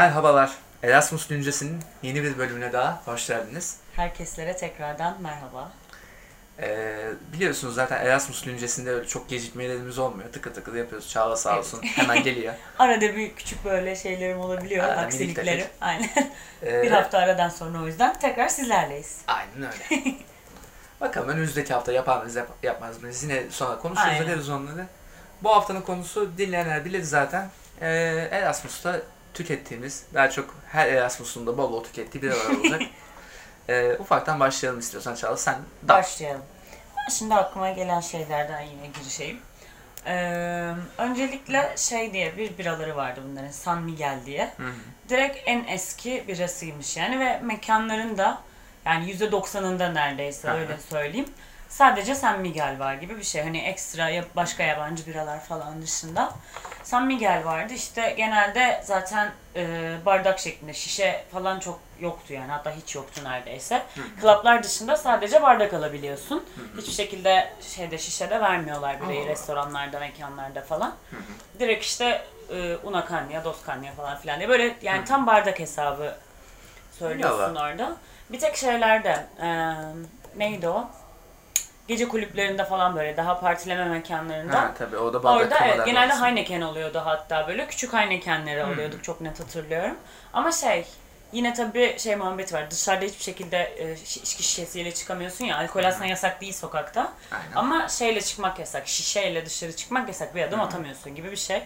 Merhabalar. Erasmus Güncesi'nin yeni bir bölümüne daha hoş geldiniz. Herkeslere tekrardan merhaba. Ee, biliyorsunuz zaten Erasmus Güncesi'nde öyle çok gecikmelerimiz olmuyor. Tıkı tıkı yapıyoruz. Çağla sağ olsun. Hemen geliyor. Arada bir küçük böyle şeylerim olabiliyor, Arada aksiliklerim. Aynen. Ee, bir hafta aradan sonra o yüzden tekrar sizlerleyiz. Aynen öyle. Bakalım önümüzdeki hafta yapar mıyız, yap- yapmaz mıyız? Yine sonra konuşuruz Aynen. ederiz onları. Bu haftanın konusu dinleyenler bilir zaten. Ee, Erasmus'ta tükettiğimiz, daha çok her Erasmus'un da bol bol tükettiği bir aralar olacak. Ee, ufaktan başlayalım istiyorsan Çağla. Sen da. Başlayalım. Ben şimdi aklıma gelen şeylerden yine girişeyim. Ee, öncelikle şey diye bir biraları vardı bunların San Miguel diye. Hı hı. Direkt en eski birasıymış yani ve mekanların da yani %90'ında neredeyse Hı hı. öyle söyleyeyim. Sadece San Miguel var gibi bir şey. Hani ekstra ya- başka yabancı biralar falan dışında. San Miguel vardı. İşte genelde zaten e, bardak şeklinde şişe falan çok yoktu yani. Hatta hiç yoktu neredeyse. Klaplar dışında sadece bardak alabiliyorsun. Hiçbir şekilde şeyde şişede vermiyorlar Allah. restoranlarda, mekanlarda falan. Direkt işte e, una kanya, dos kanya falan filan diye böyle yani tam bardak hesabı söylüyorsun orada. Bir tek şeylerde e, neydi o? Gece kulüplerinde falan böyle daha partileme mekanlarında. Ha tabii o da Orada evet, genelde olsun. Heineken oluyordu hatta böyle küçük Heineken'leri alıyorduk çok net hatırlıyorum. Ama şey yine tabii şey muhabbeti var dışarıda hiçbir şekilde e, içki şişesiyle çıkamıyorsun ya alkol aslında yasak değil sokakta. Aynen. Ama şeyle çıkmak yasak şişeyle dışarı çıkmak yasak bir adım atamıyorsun gibi bir şey.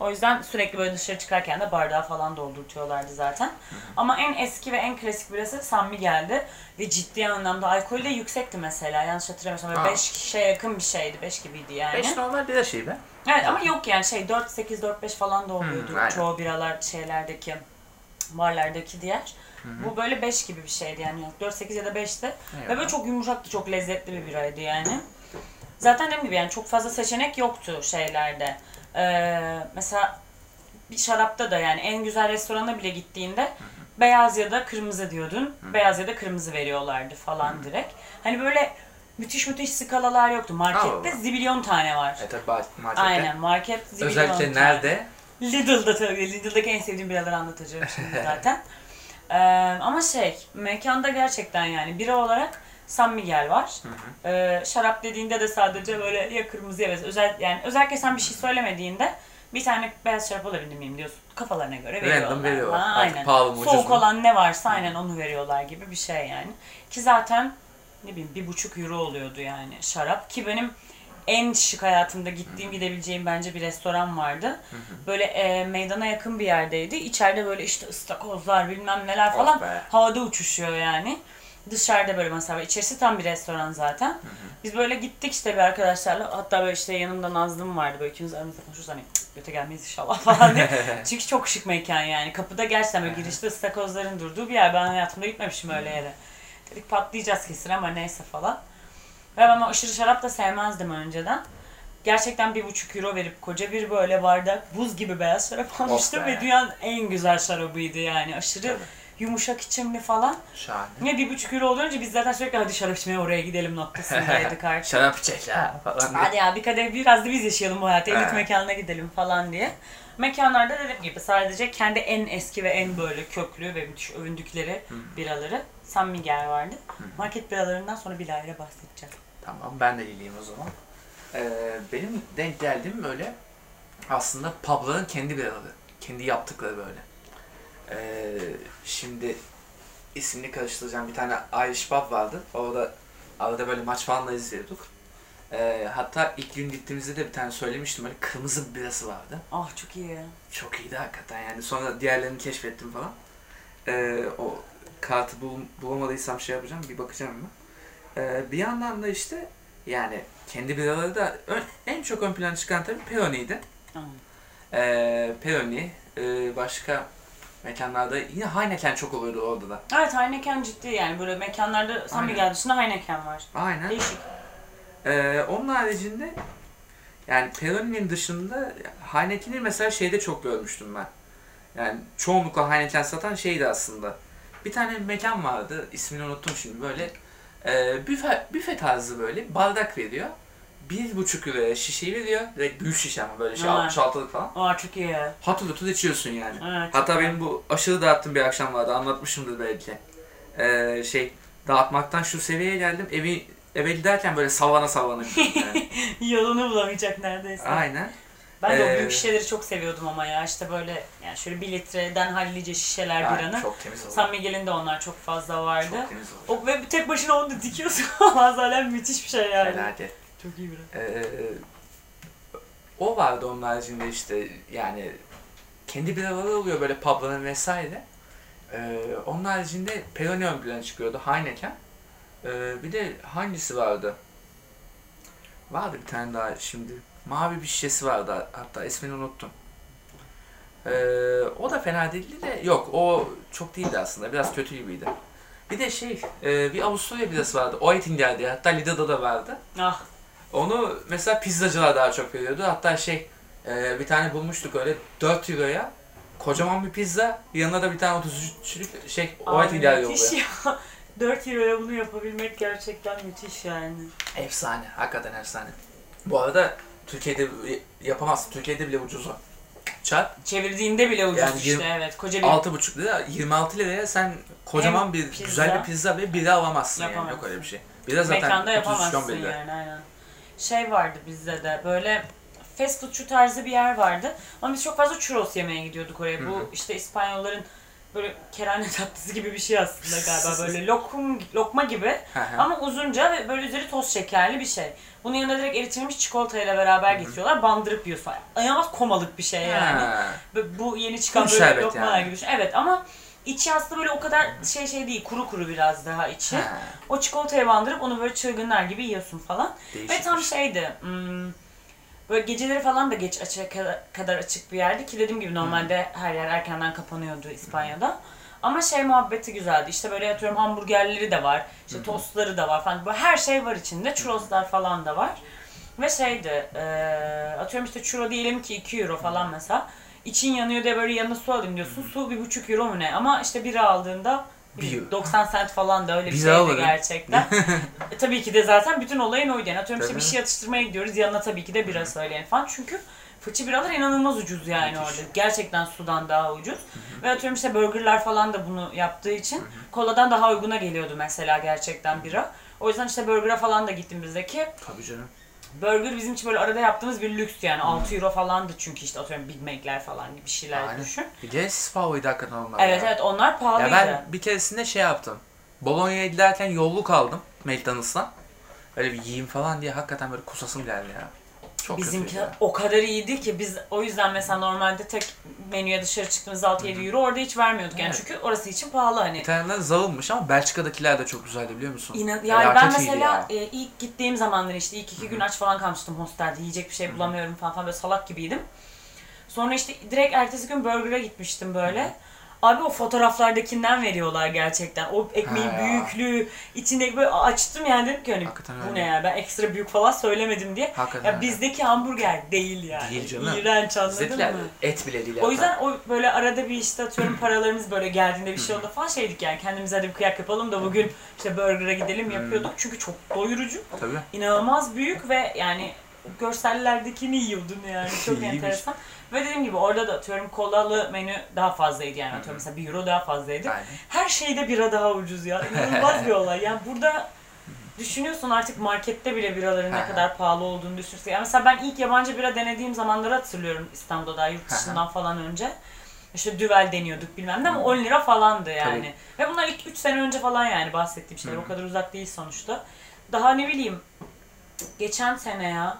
O yüzden sürekli böyle dışarı çıkarken de bardağı falan doldurtuyorlardı zaten. Ama en eski ve en klasik birası San Miguel'di. Ve ciddi anlamda alkolü de yüksekti mesela. Yanlış hatırlamıyorsam. Ha. Böyle 5 kişiye yakın bir şeydi. 5 gibiydi yani. Beş normal bir şey be. Evet ama yok yani şey 4 8 4 5 falan da oluyordu Hmm, çoğu biralar şeylerdeki barlardaki diğer. Bu böyle 5 gibi bir şeydi yani 4 8 ya da 5'ti. Ve böyle çok yumuşaktı, çok lezzetli bir biraydı yani. Zaten dediğim gibi yani çok fazla seçenek yoktu şeylerde. Ee, mesela bir şarapta da yani en güzel restorana bile gittiğinde beyaz ya da kırmızı diyordun. Beyaz ya da kırmızı veriyorlardı falan direkt. Hani böyle müthiş müthiş skalalar yoktu. Markette Allah. zibilyon tane var. E tabii markette. Aynen market zibilyon Özellikle tane. nerede? Lidl'da tabii. Lidl'daki en sevdiğim biraları anlatacağım şimdi zaten. Ee, ama şey, mekanda gerçekten yani bira olarak San Miguel var. Ee, şarap dediğinde de sadece böyle ya kırmızı ya beyaz. Özel, yani özellikle sen bir şey söylemediğinde bir tane beyaz şarap alabilir miyim diyorsun. Kafalarına göre veriyorlar. veriyorlar. Ha, Artık aynen. pahalı mı, Soğuk olan ne varsa aynen onu veriyorlar gibi bir şey yani. Ki zaten ne bileyim bir buçuk euro oluyordu yani şarap. Ki benim en şık hayatımda gittiğim gidebileceğim bence bir restoran vardı. Böyle e, meydana yakın bir yerdeydi. İçeride böyle işte ıstakozlar bilmem neler Of falan be. havada uçuşuyor yani. Dışarıda böyle mesela içerisi tam bir restoran zaten. Biz böyle gittik işte bir arkadaşlarla. Hatta böyle işte yanımda Nazlım vardı. Böyle ikimiz aramızda konuşuruz hani "Cık, göte gelmeyiz inşallah falan diye. Çünkü çok şık mekan yani. Kapıda gerçekten böyle girişte ıstakozların durduğu bir yer. Ben hayatımda gitmemişim öyle yere. Dedik patlayacağız kesin ama neyse falan. Ve ben aşırı şarap da sevmezdim önceden. Gerçekten bir buçuk euro verip koca bir böyle bardak buz gibi beyaz şarap almıştım ve dünyanın en güzel şarabıydı yani. Aşırı Tabii. Yumuşak içimli falan. Şahane. Ne bir buçuk euro olunca biz zaten sürekli hadi şarap içmeye oraya gidelim noktasındaydık artık. Şarap içecek ya falan. diye. Hadi ya bir kadeh biraz da biz yaşayalım bu hayatı. Elit mekanına gidelim falan diye. Mekanlarda dediğim gibi sadece kendi en eski ve en böyle köklü ve müthiş övündükleri biraları San Miguel vardı. Market biralarından sonra bilahare bahsedeceğim. Tamam ben de geleyim o zaman. Ee, benim denk geldiğim böyle aslında pubların kendi biraları. Kendi yaptıkları böyle. Ee, şimdi ismini karıştıracağım bir tane Irish pub vardı. Orada arada böyle maç falan da izliyorduk. Ee, hatta ilk gün gittiğimizde de bir tane söylemiştim böyle kırmızı bir birası vardı. Ah çok iyi. Çok iyiydi hakikaten yani. Sonra diğerlerini keşfettim falan. Ee, o kartı bul, bulamadıysam şey yapacağım bir bakacağım mı? Ee, bir yandan da işte yani kendi biraları da ön- en çok ön plana çıkan tabii Peroni'ydi. Ee, Peroni, e, başka mekanlarda yine Heineken çok oluyordu orada da. Evet Heineken ciddi yani böyle mekanlarda San Aynen. Miguel dışında Heineken var. Aynen. Değişik. Ee, onun haricinde yani Peroni'nin dışında Heineken'i mesela şeyde çok görmüştüm ben. Yani çoğunlukla Heineken satan şeydi aslında. Bir tane mekan vardı, ismini unuttum şimdi böyle. E, büfe, büfe tarzı böyle bardak veriyor. Bir buçuk liraya şişeyi veriyor. Direkt büyük şişe ama böyle şey Ha. 66'lık falan. Aa çok iyi. Hatır hatır içiyorsun yani. Evet. Hatta benim bu aşırı dağıttığım bir akşam vardı. Anlatmışımdır belki. Ee, şey dağıtmaktan şu seviyeye geldim. Evi eve giderken böyle savana savana gidiyordum yani. Yolunu bulamayacak neredeyse. Aynen. Ben de o Ee, büyük şişeleri çok seviyordum ama ya işte böyle yani şöyle bir litreden hallice şişeler Aynen, biranın. Çok temiz oldu. San Miguel'in de onlar çok fazla vardı. Çok temiz oldu. O, ve tek başına onu da dikiyorsun. Bazen müthiş bir şey yani. Felaket. Çok iyi bira. Ee, o vardı onun haricinde işte yani kendi biraları oluyor böyle pubların vesaire. Ee, onun haricinde Peroni ön plana çıkıyordu Heineken. Ee, bir de hangisi vardı? Vardı bir tane daha şimdi. Mavi bir şişesi vardı hatta ismini unuttum. Ee, o da fena değildi de yok o çok değildi aslında biraz kötü gibiydi. Bir de şey e, bir Avusturya birası vardı. O geldi hatta Lidl'da da vardı. Ah Onu mesela pizzacılar daha çok veriyordu. Hatta şey e, bir tane bulmuştuk öyle 4 euroya kocaman bir pizza yanına da bir tane 33'lük şey o geldi müthiş oluyor. ya. 4 euroya bunu yapabilmek gerçekten müthiş yani. Efsane. Hakikaten efsane. Bu arada Türkiye'de yapamazsın. Türkiye'de bile ucuz o. Çarp Çevirdiğinde bile ucuz Yani işte evet. Koca bir 6,5 lira 26 liraya sen kocaman Hem bir pizza- güzel bir pizza ve bira alamazsın yani. Yok Yapamazsın. öyle bir şey. Bira zaten mekanda 33 yapamazsın yani aynen. Şey vardı bizde de böyle fast foodçu tarzı bir yer vardı. Ama biz çok fazla churros yemeye gidiyorduk oraya. Hı Bu işte İspanyolların böyle kerane tatlısı gibi bir şey aslında galiba böyle lokum lokma gibi Hı hı. ama uzunca ve böyle üzeri toz şekerli bir şey. Bunun yanında direkt eritilmiş çikolatayla beraber getiriyorlar. Bandırıp yiyorsun. İnanılmaz komalık bir şey yani. Ha. Bu yeni çıkan böyle lokmalar yani. gibi düşün. Evet ama içi aslında böyle o kadar şey şey değil. Kuru kuru biraz daha içi. Ha. O çikolataya bandırıp onu böyle çılgınlar gibi yiyorsun falan. Ve Değişik tam şey. şeydi. hmm, böyle geceleri falan da geç açık kadar açık bir yerdi ki dediğim gibi normalde her yer erkenden kapanıyordu İspanya'da. Ama şey muhabbeti güzeldi. İşte böyle atıyorum hamburgerleri de var. işte tostları da var falan. Böyle her şey var içinde. Churroslar falan da var. Ve şeydi. eee, atıyorum işte churro diyelim ki 2 euro falan mesela. İçin yanıyor diye böyle yanına su alayım diyorsun. Su bir buçuk euro mu ne? Ama işte bira aldığında Bir euro. 90 cent falan da öyle bir şeydi gerçekten. E, tabii ki de zaten bütün olayın oydu. Yani atıyorum işte bir Tabii. şey atıştırmaya gidiyoruz yanına tabii ki de bira söyleyen falan. Çünkü fıçı biralar inanılmaz ucuz yani Müthiş. orada. Gerçekten sudan daha ucuz. Ve atıyorum işte burgerlar falan da bunu yaptığı için koladan daha uyguna geliyordu mesela gerçekten bira. O yüzden işte burger'a falan da gittim bizdeki. Tabii canım. Burger bizim için böyle arada yaptığımız bir lüks yani. 6 euro falandı çünkü işte atıyorum Big Mac'ler falan gibi şeyler Aynen. düşün. Bir de siz pahalıydı hakikaten onlar. Evet ya. evet onlar pahalıydı. Ya ben bir keresinde şey yaptım. Bolonya'ya giderken yolluk aldım McDonald's'tan. Öyle bir yiyeyim falan diye hakikaten böyle kusasım geldi ya. Çok Bizimki kötüydü ya. o kadar iyiydi ki biz o yüzden mesela normalde tek menüye dışarı çıktığımızda 6-7 euro orada hiç vermiyorduk yani Evet. çünkü orası için pahalı hani. İtalyanlar zavılmış ama Belçika'dakiler de çok güzeldi biliyor musun? İnan, yani Felaket ben mesela ya. e, ilk gittiğim zamanlar işte ilk iki gün aç falan kalmıştım hostelde yiyecek bir şey bulamıyorum falan falan böyle salak gibiydim. Sonra işte direkt ertesi gün burger'a gitmiştim böyle. Abi o fotoğraflardakinden veriyorlar gerçekten. O ekmeğin Ha. büyüklüğü, içindeki böyle açtım yani dedim ki hani Hakikaten bu öyle. ne ya ben ekstra büyük falan söylemedim diye. Hakikaten Ya öyle. bizdeki hamburger değil yani. Değil canım. İğrenç anladın mı? et bile değil O yüzden o böyle arada bir işte atıyorum paralarımız böyle geldiğinde bir şey oldu falan şeydik yani kendimize hadi bir kıyak yapalım da bugün işte burger'a gidelim yapıyorduk. Çünkü çok doyurucu, Tabii. inanılmaz büyük ve yani görsellerdekini yiyordun yani çok İyiymiş. enteresan. Ve dediğim gibi orada da atıyorum kolalı menü daha fazlaydı yani atıyorum mesela 1 euro daha fazlaydı. Aynen. Her şeyde bira daha ucuz ya. İnanılmaz bir olay. Yani burada düşünüyorsun artık markette bile biraların ne kadar pahalı olduğunu düşünürsen. Yani mesela ben ilk yabancı bira denediğim zamanları hatırlıyorum İstanbul'da daha yurt dışından falan önce. İşte düvel deniyorduk bilmem ne ama 10 lira falandı yani. Ve bunlar ilk 3 sene önce falan yani bahsettiğim şeyler. O kadar uzak değil sonuçta. Daha ne bileyim geçen sene ya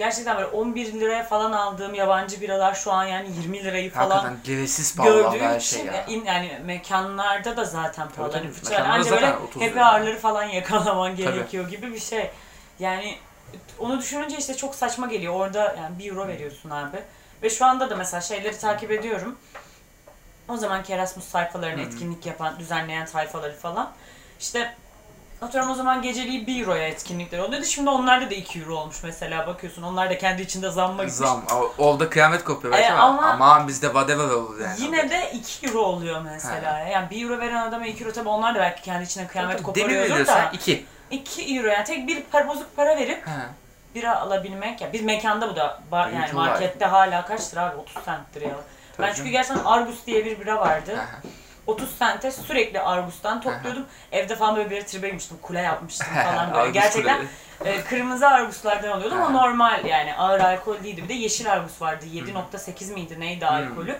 gerçekten böyle 11 liraya falan aldığım yabancı biralar şu an yani 20 lirayı falan Hakikaten gereksiz pahalı gördüğüm her için şey ya. in- yani mekanlarda da zaten pahalı. tabii. Hani fıçı Mekanlarda anca zaten böyle 30 happy lira. hour'ları falan yakalaman gerekiyor gibi bir şey. Yani onu düşününce işte çok saçma geliyor. Orada yani 1 euro veriyorsun abi. Ve şu anda da mesela şeyleri takip ediyorum. O zamanki Erasmus sayfalarını etkinlik yapan, düzenleyen sayfaları falan. İşte atıyorum o zaman geceliği 1 euroya etkinlikler oluyordu. Şimdi onlarda da 2 euro olmuş mesela bakıyorsun. Onlar da kendi içinde zamma gitmiş. Zam. Oldu kıyamet kopuyor belki E, ama, ama- bizde whatever olur yani. Yine de 2 euro oluyor mesela. Yani 1 euro veren adama 2 euro tabi onlar da belki kendi içine kıyamet Demin koparıyordur da. 2. 2 euro yani tek bir para bozuk para verip He. bira alabilmek ya biz mekanda bu da bar, yani Büyük markette hala kaçtır abi 30 centtir ya. Tabii ben çünkü gerçekten Argus diye bir bira vardı. He. 30 sente sürekli Argus'tan topluyordum. Evde falan böyle bir tribe girmiştim. Kule yapmıştım falan böyle. Gerçekten e, kırmızı Argus'lardan alıyordum ama Aha. normal yani ağır alkol değildi. Bir de yeşil Argus vardı. 7.8 miydi neydi alkolü.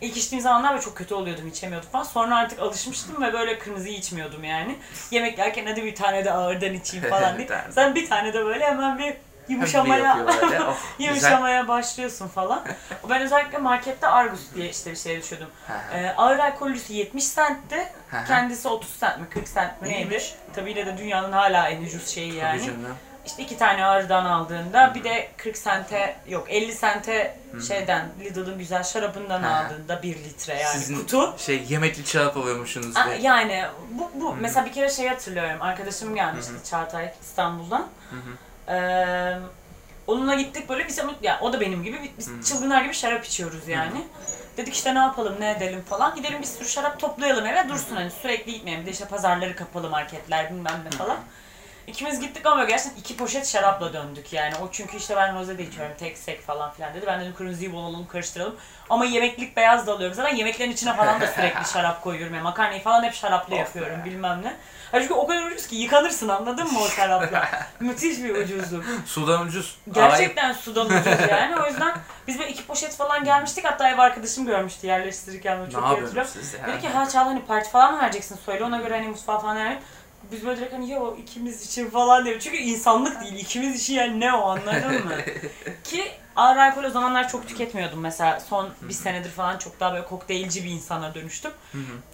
İlk içtiğim zamanlar böyle çok kötü oluyordum, içemiyordum falan. Sonra artık alışmıştım ve böyle kırmızıyı içmiyordum yani. Yemek yerken hadi bir tane de ağırdan içeyim falan diye. Sen bir tane de böyle hemen Bir yumuşamaya. Oh, yumuşamaya başlıyorsun falan. Ben özellikle markette Argus diye işte bir şey düşüyordum. Ee, ağır alkollüsü 70 centti. Kendisi 30 cent mi 40 cent mi neydi? İyiymiş. Tabii yine de dünyanın hala en ucuz şeyi yani. İşte iki tane ağırdan aldığında bir de 40 sente yok 50 sente şeyden Lidl'ın güzel şarabından hı. aldığında 1 litre yani Sizin kutu. şey yemekli şarap alıyormuşsunuz be. Yani bu, bu mesela bir kere şey hatırlıyorum arkadaşım gelmişti Çağatay İstanbul'dan. Ee, onunla gittik böyle biz ya o da benim gibi biz çılgınlar gibi şarap içiyoruz yani. Dedik işte ne yapalım ne edelim falan. Gidelim bir sürü şarap toplayalım eve dursun hani sürekli gitmeyelim. Bir de işte pazarları kapalı marketler bilmem ne falan. İkimiz gittik ama gerçekten iki poşet şarapla döndük yani. O çünkü işte ben roze de içiyorum tek sek falan filan dedi. Ben dedim kırmızıyı bulalım karıştıralım. Ama yemeklik beyaz da alıyorum. Zaten yemeklerin içine falan da sürekli şarap koyuyorum. Yani makarnayı falan hep şaraplı Of yapıyorum bilmem ne. Ha çünkü o kadar ucuz ki yıkanırsın anladın mı o şarapla? Müthiş bir ucuzluk. Sudan ucuz. Gerçekten sudan ucuz yani. O yüzden biz böyle iki poşet falan gelmiştik. Hatta ev arkadaşım görmüştü yerleştirirken çok Ne yapıyorsunuz hatırlıyorum. siz ya? Dedi ki ha Çağla hani parti falan mı vereceksin söyle ona göre hani mutfağa falan yani. Biz böyle direkt hani yo ikimiz için falan diyor. Çünkü insanlık değil ikimiz için yani ne o anladın mı? Ki ağır alkol o zamanlar çok tüketmiyordum mesela son bir senedir falan çok daha böyle kokteylci bir insana dönüştüm.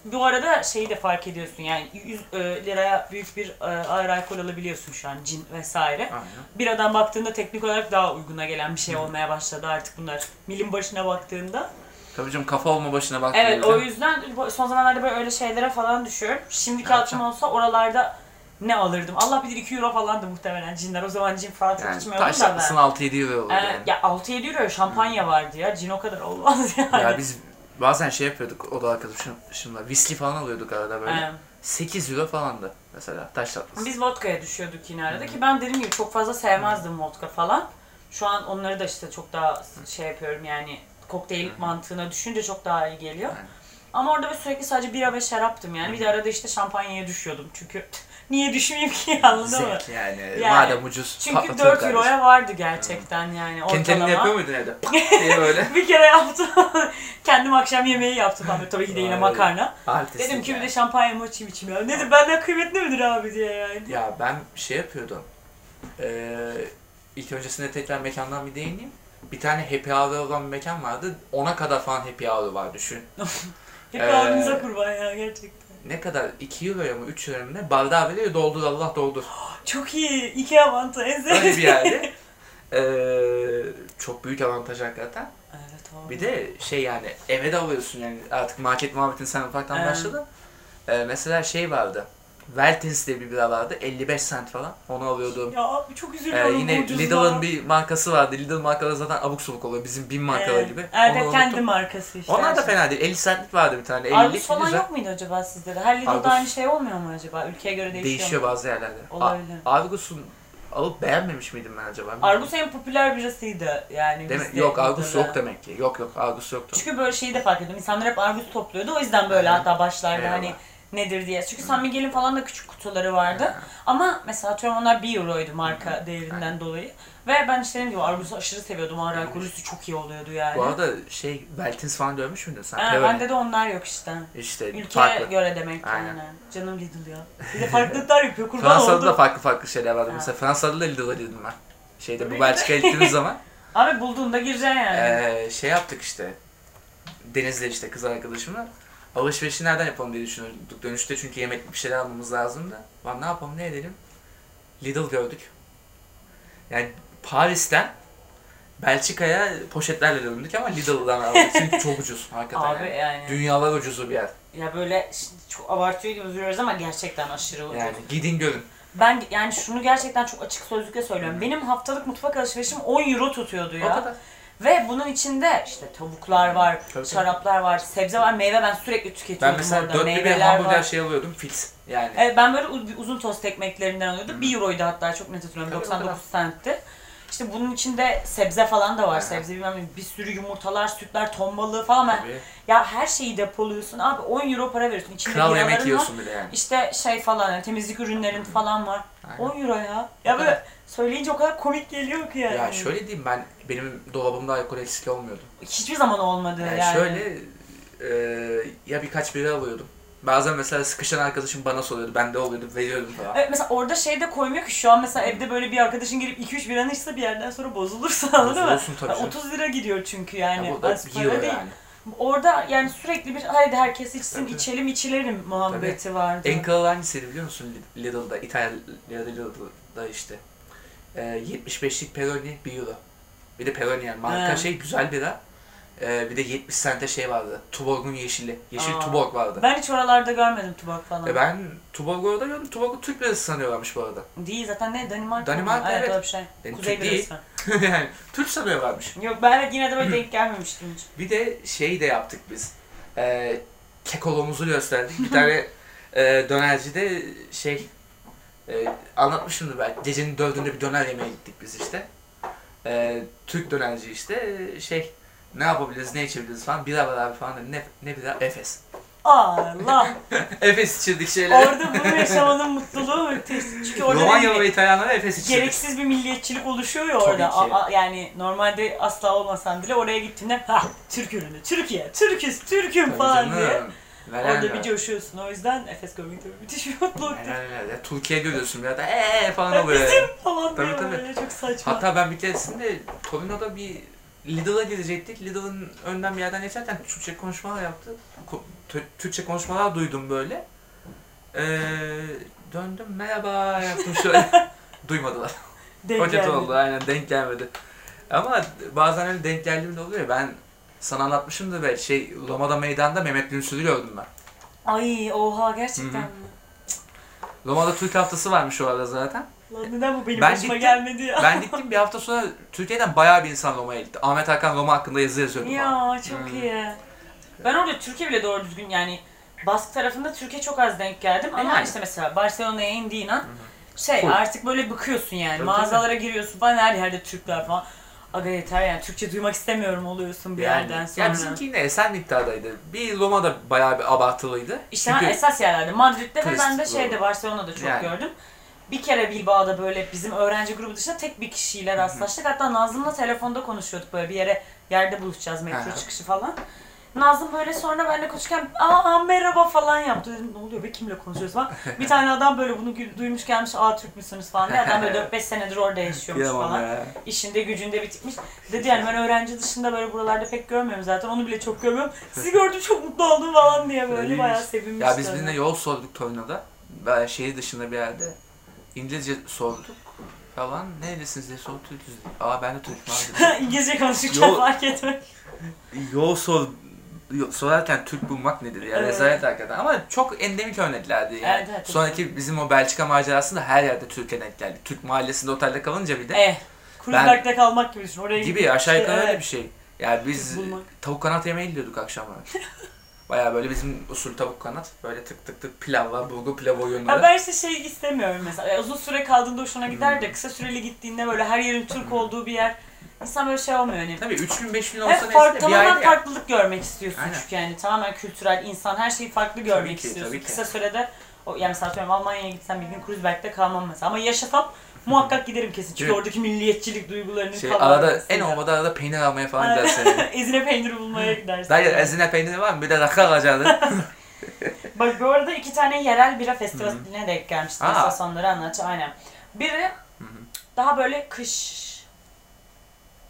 Bu arada şeyi de fark ediyorsun yani 100 e, liraya büyük bir e, ağır alkol alabiliyorsun şu an cin vesaire. Aynen. Biradan baktığında teknik olarak daha uyguna gelen bir şey olmaya başladı artık bunlar. Milim başına baktığında. Tabii canım kafa olma başına bak. Evet o yüzden son zamanlarda böyle öyle şeylere falan düşüyorum. Şimdiki Ne altım olsa oralarda ne alırdım? Allah bilir 2 euro falandı muhtemelen cinler. O zaman cin falan çok Yani içmiyordum taş da ben. tatlısın 6-7 euro olur Ee, yani. ya 6-7 euro şampanya vardı ya. Cin o kadar olmaz yani. Ya biz bazen şey yapıyorduk o da arkadaşımla viski falan alıyorduk arada böyle. Ee, 8 euro falandı mesela taş tatlısı. Biz vodka'ya düşüyorduk yine arada ki ben dediğim gibi çok fazla sevmezdim vodka falan. Şu an onları da işte çok daha şey yapıyorum yani kokteyl mantığına düşünce çok daha iyi geliyor. Aynen. Ama orada ben sürekli sadece bira ve şaraptım yani. Bir de arada işte şampanyaya düşüyordum çünkü niye düşmeyeyim ki anladın mı? Zevk yani. Yani, Madem ucuz. Çünkü patlatıyor 4 kardeşim. euroya vardı gerçekten yani Kendi kendine ortalama. yapıyor muydun evde? Pat diye böyle. bir kere yaptım. Kendim akşam yemeği yaptım ben tabii ki de yine makarna. Artistik Dedim ki bir yani. de şampanya mı içeyim içeyim ya. Dedim benden kıymetli midir abi diye yani. Ya ben şey yapıyordum. Ee, ilk öncesinde tekrar mekandan bir değineyim. Bir tane happy hour olan bir mekan vardı. Ona kadar falan happy hour var düşün. Hep Ee, kurban ya gerçekten. Ne kadar? 2 euroya mı 3 euroya mı ne? Bardağı veriyor doldur Allah doldur. Çok iyi. Ikea mantı en Öyle bir yerde. Ee, çok büyük avantaj hakikaten. Evet abi. Bir de şey yani eve de alıyorsun yani artık market muhabbetin sen ufaktan Evet. başladı. Ee, mesela şey vardı. Veltins diye bir bira vardı. 55 cent falan. Onu alıyordum. Ya abi çok Ee, üzülüyorum yine bu ucuzluğa. Lidl'ın bir markası vardı. Lidl markaları zaten abuk subuk oluyor. Bizim bin markaları Evet. gibi. Evet Onu kendi unuttum. markası işte. Onlar da şey. fena değil. 50 centlik vardı bir tane. 50'lik Argus falan güzel. yok muydu acaba sizde de? Her Lidl'da Argus- aynı şey olmuyor mu acaba? Ülkeye göre değişiyor, Değişiyor mu? bazı yerlerde. Olabilir. Argus'un alıp beğenmemiş miydim ben acaba? Argus en popüler birasıydı yani. Demek, yok Argus yok demek ki. Yok yok Argus yoktu. Çünkü böyle şeyi de fark ettim. İnsanlar hep Argus topluyordu. O yüzden böyle hı. hatta başlarda Eyvallah. hani nedir diye. Çünkü San Miguel'in falan da küçük kutuları vardı. Ama mesela atıyorum onlar 1 euroydu marka değerinden dolayı. Ve ben işte dediğim gibi Argus'u aşırı seviyordum. Ağır alkolüsü çok iyi oluyordu yani. Bu arada şey Veltins falan görmüş müydün sen? Ha, bende de onlar yok işte. İşte Ülkeye farklı. göre demek Aynen. aynen. Canım Lidl ya. Bir de farklılıklar yapıyor kurban Fransa'da oldum. da farklı farklı şeyler vardı. Ha. Mesela Fransa'da da Lidl'a girdim ben. Şeyde bu Belçika'ya gittiğimiz zaman Abi bulduğunda gireceksin yani. eee, şey yaptık işte. Deniz'le işte kız arkadaşımla. Alışverişi nereden yapalım diye düşünüyorduk. Dönüşte çünkü yemekli bir şeyler almamız lazımdı. Lan ne yapalım ne edelim? Lidl gördük. Yani Paris'ten Belçika'ya poşetlerle döndük ama Lidl'dan aldık. Çünkü çok ucuz hakikaten. Abi yani. yani. Dünyalar ucuzu bir yer. Ya böyle çok abartıyor gibi duruyoruz ama gerçekten aşırı ucuz. Yani gidin görün. Ben yani şunu gerçekten çok açık sözlükle söylüyorum. Benim haftalık mutfak alışverişim 10 euro tutuyordu O ya. kadar. Ve bunun içinde işte tavuklar var, Tabii, şaraplar var, sebze var, meyve ben sürekli Ben tüketiyordum mesela orada. dörtlü bir Meyveler hamburger var. şey alıyordum fix. Yani. Evet, ben böyle u- uzun tost ekmeklerinden alıyordum. 1 euroydu hatta çok net hatırlıyorum. Tabii, o 99 centti. İşte bunun içinde sebze falan da var. Aha. Sebze bilmem ne, bir sürü yumurtalar, sütler, ton balığı falan. Ben, Tabii. ya her şeyi depoluyorsun abi 10 euro para veriyorsun. İçinde Kral biraların yemek var. yiyorsun bir de yani. İşte şey falan yani temizlik ürünlerin falan var. Aynen. 10 euro ya. Ya böyle söyleyince o kadar komik geliyor ki yani. Ya şöyle diyeyim ben benim dolabımda alkol eksik olmuyordu. Hiçbir zaman olmadı Yani, yani. şöyle e, ya birkaç bira alıyordum. Bazen mesela sıkışan arkadaşım bana soruyordu. Ben de oluyordu, veriyordum falan. Evet mesela orada şey de koymuyor ki şu an mesela evde böyle bir arkadaşın gelip 2-3 biranı içse bir yerden sonra bozulursa anladın mı? Bozulursun tabii Ya canım. 30 lira gidiyor çünkü yani. Ya burada bir euro yani. Orada yani sürekli bir haydi herkes içsin Tabii. içelim içilelim muhabbeti vardı. En kralı hangisiydi biliyor musun Lidl'da? İtalya'da Lidl'da işte. E, 75'lik Peroni 1 euro. Bir de Peroni yani marka He. şey güzel bira. E, bir de 70 sente şey vardı. Tuborg'un yeşili. Yeşil Aa. Tuborg vardı. Ben hiç oralarda görmedim tubak falan. E ben Tuborg'u orada gördüm. Tuborg'u Türk birası sanıyorlarmış bu arada. Değil zaten ne Danimarka Danimarka, evet. öyle bir şey. Yani Kuzey Türk değil. birası. yani Türk sanıyorlarmış. Yok ben evet yine de böyle denk gelmemiştim hiç. Bir de şey de yaptık biz. E, kekolumuzu gösterdik. Bir tane e, dönercide şey e, anlatmışımdır belki. Gecenin dördünde bir döner yemeye gittik biz işte. E, Türk dönerci işte e, şey ne yapabiliriz, ne içebiliriz falan. Bira var abi falan dedi. Ne, ne bira? Efes. Allah! Efes içirdik şeyler. orada bunu yaşamanın mutluluğu müthiş. Çünkü orada Romanya ve İtalyanlara Efes içirdik. gereksiz bir milliyetçilik oluşuyor ya orada. Tabii ki. A- a- yani normalde asla olmasan bile oraya gittiğinde ha Türk ürünü, Türkiye, Türküz, Türküm Tabii falan canım. diye. Neler Orada bir coşuyorsun. O yüzden Efes görmek tabii müthiş bir mutluluktu. Neler. Ya, Türkiye görüyorsun bir anda eee falan oluyor. Bizim falan Tabii, tabii. böyle çok saçma. Hatta ben bir keresinde Torino'da bir Lidl'a gidecektik. Lidl'ın önden bir yerden geçerken Türkçe konuşmalar yaptı. Türkçe konuşmalar duydum böyle. Ee, döndüm merhaba yaptım şöyle. Duymadılar. Denk geldi. oldu aynen denk gelmedi. Ama bazen öyle denk geldiğimde oluyor. Ben sana anlatmışımdır belki şey Roma'da meydanda Mehmet Günsür'ü gördüm ben. Ay oha gerçekten mi? Roma'da Türk haftası varmış o arada zaten. Lan neden bu benim Ben başıma gittim. gelmedi ya? Ben gittim bir hafta sonra Türkiye'den bayağı bir insan Roma'ya gitti. Ahmet Hakan Roma hakkında yazı yazıyordu. Ya çok Hmm. iyi. Ben orada Türkiye bile doğru düzgün yani Bask tarafında Türkiye çok az denk geldim ama Yani. işte mesela Barcelona'ya indiğin an şey Full. artık böyle bıkıyorsun yani Tabii, mağazalara giriyorsun falan her yerde Türkler falan. Aga yeter yani Türkçe duymak istemiyorum oluyorsun bir yerden sonra. Ya bizimki yine esen miktarıydı. Bir Roma'da bayağı bir abartılıydı. İşte Çünkü esas yerlerde Madrid'de ve ben de şeyde Barcelona'da çok Yani. gördüm. Bir kere Bilbao'da böyle bizim öğrenci grubu dışında tek bir kişiyle rastlaştık. Hatta Nazım'la telefonda konuşuyorduk böyle bir yere yerde buluşacağız metro çıkışı falan. Nazım böyle sonra benimle konuşurken aa merhaba falan yaptı. Dedim ne oluyor be kimle konuşuyoruz falan. bir tane adam böyle bunu duymuş gelmiş aa Türk müsünüz falan diye. Adam böyle 4-5 senedir orada yaşıyormuş falan. İşinde gücünde bitmiş. Dedi yani ben öğrenci dışında böyle buralarda pek görmüyorum zaten. Onu bile çok görmüyorum. Sizi gördüm çok mutlu oldum falan diye böyle Öyleymiş. bayağı sevinmişti. Ya biz birine yol sorduk Torino'da. Şehir dışında bir yerde. İngilizce sorduk falan. Neredesiniz diye sorduk. Aa ben de Türk'üm abi. İngilizce konuşurken Yol- fark etmek. yol sor sorarken Türk bulmak nedir ya? Evet. Rezalet hakikaten. Ama çok endemik örneklerdi yani. Evet, evet, Sonraki bizim o Belçika macerasında her yerde Türkiye denk geldi. Türk mahallesinde otelde kalınca bir de. Eh. Kreuzberg'de kalmak gibi düşün. Oraya Gibi aşağı yukarı işte, öyle evet, bir şey. Yani biz tavuk kanat yemeği gidiyorduk akşamlar. Baya böyle bizim usul tavuk kanat. Böyle tık tık tık pilav var. Bulgur pilav Ya oyunları. ben işte şey istemiyorum mesela. Ya uzun süre kaldığında hoşuna gider de kısa süreli gittiğinde böyle her yerin Türk olduğu bir yer. İnsan böyle şey olmuyor hani. Tabii 3 gün 5 gün olsa neyse fark, bir tamamen ayda ya. farklılık görmek istiyorsun Aynen. çünkü yani tamamen kültürel insan her şeyi farklı görmek ki, istiyorsun. tabii ki. Kısa sürede o yani mesela Almanya'ya gitsem bir gün Kreuzberg'de kalmam mesela ama yaşasam muhakkak giderim kesin çünkü oradaki milliyetçilik duygularının Şey, arada en olmadı arada peynir almaya falan gidersin. Ezine peyniri bulmaya gidersin. Dayı ezine peyniri var mı? Bir de rakı alacaksın. Bak bu arada iki tane yerel bira festivaline denk gelmiştim. Esas onları anlatacağım. Aynen. Biri daha böyle kış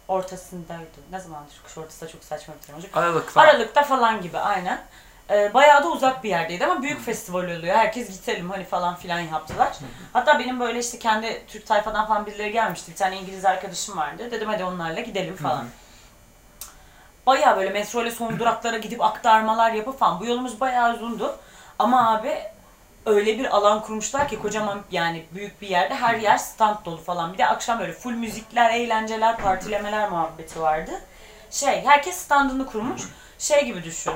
ortasındaydı. Ne zaman kış ortası da çok saçma bir terim olacak. Aralık falan. Aralıkta falan gibi aynen. Ee, bayağı da uzak bir yerdeydi ama büyük festival oluyor. Herkes gidelim hani falan filan yaptılar. Hatta benim böyle işte kendi Türk tayfadan falan birileri gelmişti. Bir tane İngiliz arkadaşım vardı. Dedim hadi onlarla gidelim falan. Bayağı böyle metro ile son duraklara gidip aktarmalar yapıp falan. Bu yolumuz bayağı uzundu. Ama abi öyle bir alan kurmuşlar ki kocaman yani büyük bir yerde her yer stand dolu falan. Bir de akşam böyle full müzikler, eğlenceler, partilemeler muhabbeti vardı. şey herkes standını kurmuş. Şey gibi düşün.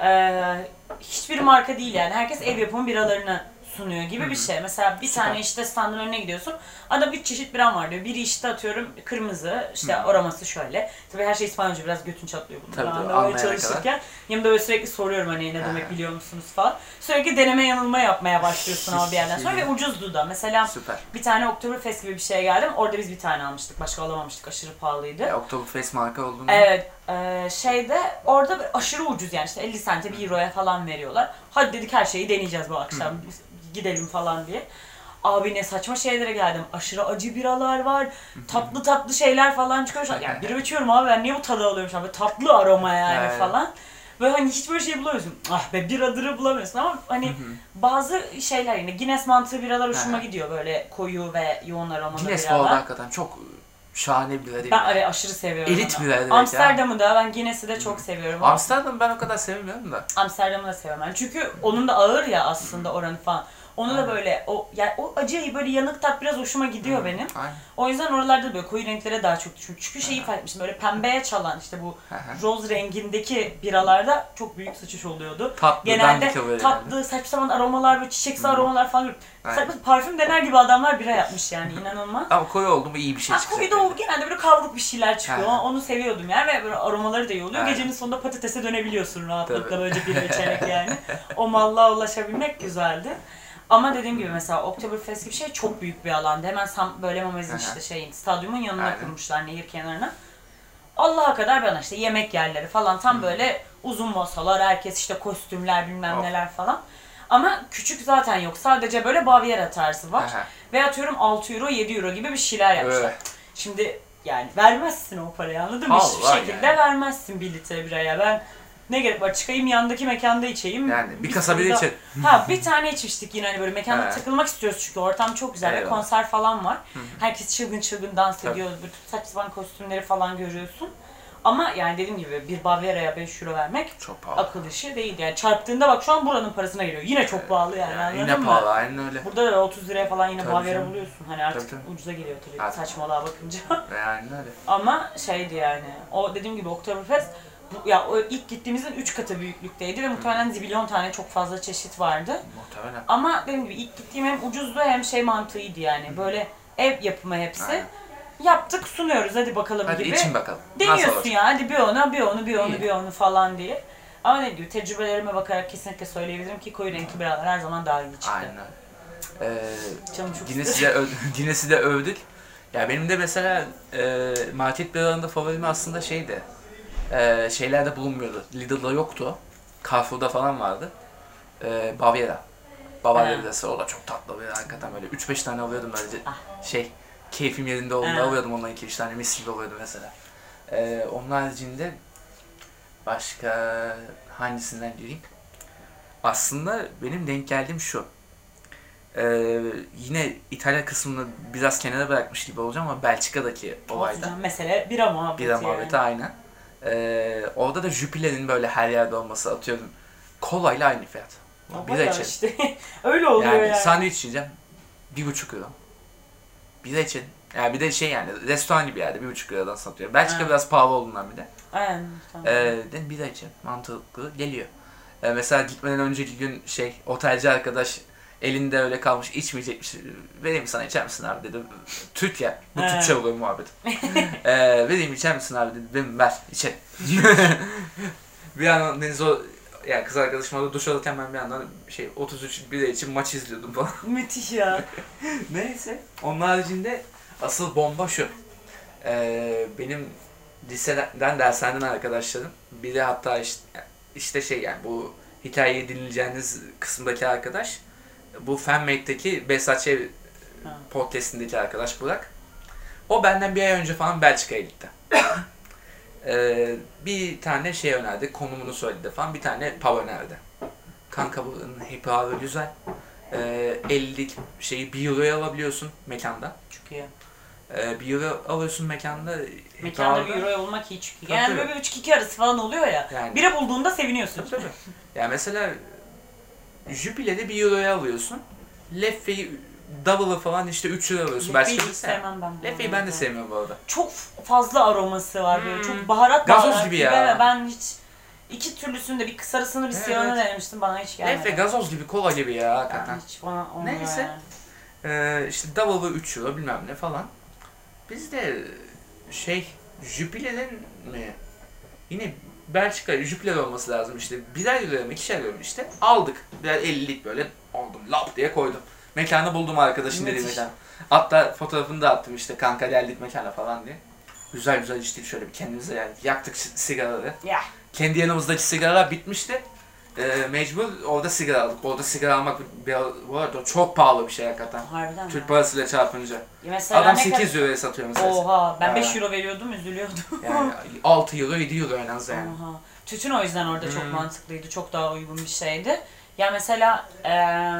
Ee, hiçbir marka değil yani. Herkes ev yapımı biralarını sunuyor gibi bir şey. Mesela bir Süper. tane işte standın önüne gidiyorsun. Adam üç çeşit biram var diyor. Biri işte atıyorum kırmızı, işte aroması şöyle. Tabii her şey İspanyolca biraz götün çatlıyor bunlar. Tabii, Anlamaya anlayana çalışırken. Yanımda böyle sürekli soruyorum hani ne demek Ha. biliyor musunuz falan. Sürekli deneme yanılma yapmaya başlıyorsun ama bir yerden sonra ve ucuzdu da. Mesela Süper. bir tane Oktoberfest gibi bir şeye geldim. Orada biz bir tane almıştık. Başka alamamıştık. Aşırı pahalıydı. Ya, Oktoberfest marka olduğunu Evet, e, şeyde orada böyle aşırı ucuz yani işte 50 sente 1 euroya falan veriyorlar. Hadi dedik her şeyi deneyeceğiz bu akşam biz gidelim falan diye. Abi ne saçma şeylere geldim. Aşırı acı biralar var. Tatlı tatlı şeyler falan çıkıyor. Yani bira içiyorum abi ben niye bu tadı alıyorum şu an? Böyle tatlı aroma yani Evet. falan. Böyle hani hiç böyle şey bulamıyorsun. Ah be biradırı bulamıyorsun ama hani bazı şeyler yine Guinness mantığı biralar hoşuma gidiyor böyle koyu ve yoğun aromalı Guinness biralar. arada hakikaten çok şahane bir bira değil Ben evet, aşırı seviyorum Elit bira Amsterdam'ı da ben Guinness'i de çok seviyorum. Amsterdam ben o kadar sevmiyorum da. Amsterdam'ı da. Yani çünkü onun da ağır ya aslında oranı falan. Onu da Aynen. böyle o yani o acıyı böyle yanık tat biraz hoşuma gidiyor benim. Aynen. O yüzden oralarda da böyle koyu renklere daha çok düşüyorum. Çünkü şeyi fark etmiştim böyle pembeye çalan işte bu roz rengindeki biralarda çok büyük sıçış oluyordu. Tatlı, Genelde tatlı, saçma sapan aromalar ve çiçeksi aromalar falan. Saçma parfüm dener gibi adamlar bira yapmış yani inanılmaz. Ama koyu oldu mu iyi bir şey Ha, çıkacak. koyu da o genelde böyle kavruk bir şeyler çıkıyor. Ha. Onu seviyordum yani ve böyle aromaları da iyi oluyor. Aynen. Gecenin sonunda patatese dönebiliyorsun rahatlıkla Tabii. böylece bira içerek yani. O mallığa ulaşabilmek güzeldi. Ama dediğim gibi mesela Oktoberfest gibi şey çok büyük bir alandı. Hemen Sam böyle Mamez'in Aha. işte şeyin stadyumun yanına Aynen. kurmuşlar nehir kenarına. Allah'a kadar bana işte yemek yerleri falan tam böyle uzun masalar, herkes işte kostümler bilmem Of. neler falan. Ama küçük zaten yok. Sadece böyle Baviera tarzı var. Aha. Ve atıyorum 6 euro 7 euro gibi bir şeyler yapmışlar. Evet. Şimdi yani vermezsin o parayı anladın mı? Allah Hiçbir şekilde yani. vermezsin bir litre biraya. Ben ne gerek var çıkayım yandaki mekanda içeyim. Yani bir kasa sürü bile içelim. Ha bir tane içmiştik yine hani böyle mekanda He. takılmak istiyoruz çünkü ortam çok güzel ve Eyvallah. konser falan var. Herkes çılgın çılgın dans Tabii. ediyor. Bütün saçma sapan kostümleri falan görüyorsun. Ama yani dediğim gibi bir Bavaria'ya 5 euro vermek Çok pahalı. akıl işi değil. Yani çarptığında bak şu an buranın parasına geliyor. Yine çok pahalı yani, Yani yine mı? pahalı aynen öyle. Burada da 30 liraya falan yine Tabii Baviera canım. buluyorsun. Hani artık Tabii, tabii. ucuza geliyor tabii Artık. saçmalığa bakınca. Ve aynen öyle. Ama şeydi yani. O dediğim gibi Oktoberfest ya o ilk gittiğimizin 3 katı büyüklükteydi ve muhtemelen zibilyon tane çok fazla çeşit vardı. Muhtemelen. Ama dediğim gibi ilk gittiğim hem ucuzdu hem şey mantığıydı yani. Böyle ev yapımı hepsi. Aynen. Yaptık sunuyoruz hadi bakalım Hadi gibi. için bakalım. Nasıl Deniyorsun olacak? ya hadi bir onu bir onu bir onu İyi. bir onu falan diye. Ama ne gibi tecrübelerime bakarak kesinlikle söyleyebilirim ki koyu renkli biralar her zaman daha iyi çıktı. Aynen öyle. Ee, Canım çok de, öv- Guinness'i de övdük. Ya benim de mesela e, market biralarında favorim aslında şeydi. E, şeylerde bulunmuyordu. Lidl'da yoktu. Carrefour'da falan vardı. E. Bavarya Ha. birası. O da çok tatlı bir hakikaten böyle 3-5 tane alıyordum böylece. Ah. Şey, keyfim yerinde olduğunda alıyordum ondan 2-3 tane mis gibi oluyordu mesela. E, onun haricinde başka hangisinden gireyim? Aslında benim denk geldiğim şu. Ee, yine İtalya kısmını biraz kenara bırakmış gibi olacağım ama Belçika'daki olayda. Mesele bira muhabbeti Bira yani. muhabbeti aynen. Ee, orada da Jupiler'in böyle her yerde olması atıyorum. Kola ile aynı fiyat. Ama Bira ya için. işte öyle oluyor Yani, yani. sandviç yiyeceğim. Bir buçuk euro. Bira için. Yani bir de şey yani restoran gibi yerde bir buçuk eurodan satıyor. Belçika Ha. biraz pahalı olduğundan bir de. Aynen. Tamam. Ee, bira için mantıklı geliyor. Ee, mesela gitmeden önceki gün şey otelci arkadaş elinde öyle kalmış içmeyecekmiş. Vereyim sana içer misin abi dedim. Türkiye. Bu He. Türkçe oluyor muhabbet. ee, vereyim içer misin abi dedim. Dedim ver içelim. bir yandan deniz o yani kız arkadaşım orada duş alırken ben bir yandan şey 33 bira için maç izliyordum falan. Müthiş ya. Neyse. Onun haricinde asıl bomba şu. Ee, benim liseden dershaneden arkadaşlarım. Biri hatta işte, işte şey yani bu hikayeyi dinleyeceğiniz kısımdaki arkadaş. Bu Fanmate'deki. Ha. podcastindeki arkadaş Burak. O benden bir ay önce falan Belçika'ya gitti. Ee, bir tane şey önerdi, konumunu söyledi falan. Bir tane pub önerdi. Kanka buranın happy hour'ı güzel. Ee, 50 şeyi 1 euroya alabiliyorsun mekanda. Çok iyi. Ee, 1 euro alıyorsun mekanda. Mekanda bir hour'da- euro olmak çünkü. Tabii, Yani tabii. böyle 3-2 arası falan oluyor ya. Yani. Bira bulduğunda seviniyorsun. Tabii tabii. Yani mesela Jupiler'i 1 euroya alıyorsun. Leffe'yi double'ı falan işte 3 lira alıyorsun. Başka hiç şey. sevmem ben. bu Lefe'yi ben de arada. sevmiyorum bu arada. Çok fazla aroması var böyle. Hmm. Çok baharat Gazoz baharat gibi ya. ve Ben hiç iki türlüsünde bir sarısını bir Evet. siyahını denemiştim. Bana hiç gelmedi. Lefe gazoz gibi, kola gibi ya Yani hakikaten. hiç bana olmuyor Neyse. yani. Ee, işte double'ı 3 euro bilmem ne falan. Biz de şey Jupiler'in mi? Yine Belçika Jupiler olması lazım işte. Birer euro mu ikişer euro işte. Aldık. Birer 50'lik böyle aldım lap diye koydum. Mekanı buldum arkadaşın dediği mekan. Hatta fotoğrafını da attım işte kanka geldik mekana falan diye. Güzel güzel içtik şöyle bir kendimize yani. Yaktık si- sigaraları. Ya. Kendi yanımızdaki sigaralar bitmişti. Ee, mecbur orada sigara aldık. Orada sigara almak bir, bu arada çok pahalı bir şey hakikaten. Harbiden mi? Türk parasıyla çarpınca. Mesela Adam ne 8 euroya satıyor kadar- mesela. Oha ben Ha. 5 euro veriyordum üzülüyordum. Yani 6 euro 7 euro en az yani. Oha. Tütün o yüzden orada çok Hmm. mantıklıydı. Çok daha uygun bir şeydi. Ya mesela eee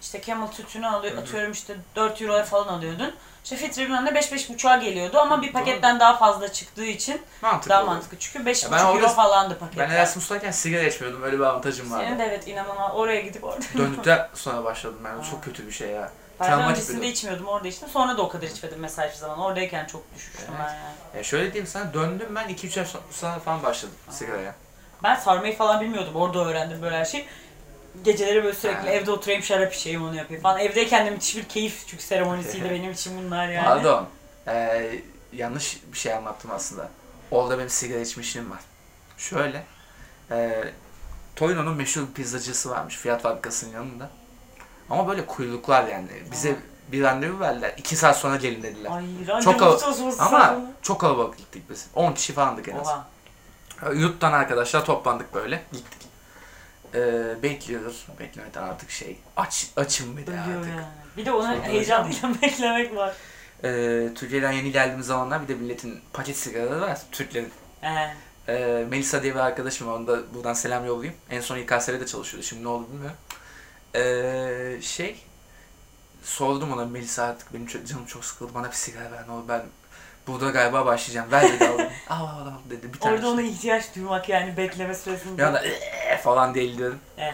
işte Camel tütünü alıyor, Hı hı. atıyorum işte 4 euroya falan alıyordun. İşte filtre bilmem ne 5-5,5'a geliyordu ama bir paketten daha fazla çıktığı için Mantıklı. daha olur. mantıklı. Çünkü 5,5 ben orada- euro falandı paketler. Ben Erasmus'tayken sigara içmiyordum öyle bir avantajım vardı. Senin de evet inanılmaz oraya gidip orada. Döndükten sonra başladım ben. Ha. çok kötü bir şey ya. Ben öncesinde bir içmiyordum orada içtim. Sonra da o kadar içmedim mesela hiçbir zaman. Oradayken çok düşmüştüm Evet. ben yani. Ya şöyle diyeyim sana döndüm ben 2-3 ay sonra falan başladım sigaraya. Ben sarmayı falan bilmiyordum. Orada öğrendim böyle her şeyi. Geceleri böyle sürekli Ha. evde oturayım şarap içeyim onu yapayım falan. Evdeyken de müthiş bir keyif çünkü seremonisiydi benim için bunlar yani. Pardon. Ee, yanlış bir şey anlattım aslında. Orada benim sigara içmişliğim var. Şöyle. E, Torino'nun meşhur bir pizzacısı varmış Fiyat Fabrikası'nın yanında. Ama böyle kuyruklar yani. Bize bir randevu verdiler. 2 saat sonra gelin dediler. Ay randevu Çok kal- çalışması Ama sana. çok kalabalık gittik biz. 10 kişi falandık en az. Oha. Yurttan arkadaşlar toplandık böyle. Gittik. Ee, bekliyoruz. Beklemeden artık şey. Aç, açım bir de Ölüyor artık. yani. Bir de Çok heyecanıyla beklemek var. Ee, Türkiye'den yeni geldiğimiz zamanlar bir de milletin paket sigaraları var. Türklerin. Ee, Melisa diye bir arkadaşım var. Onu da buradan selam yollayayım. En son İKSR'de çalışıyordu. Şimdi ne oldu bilmiyorum. Ee, şey sordum ona Melisa artık benim çok, canım çok sıkıldı. Bana bir sigara ver ne olur ben burada galiba başlayacağım. Ver dedi aldım. al al al dedi. Bir tane. Orada ona ihtiyaç duymak yani bekleme süresinde. Anda "Eee" falan deliriyorum. Eh.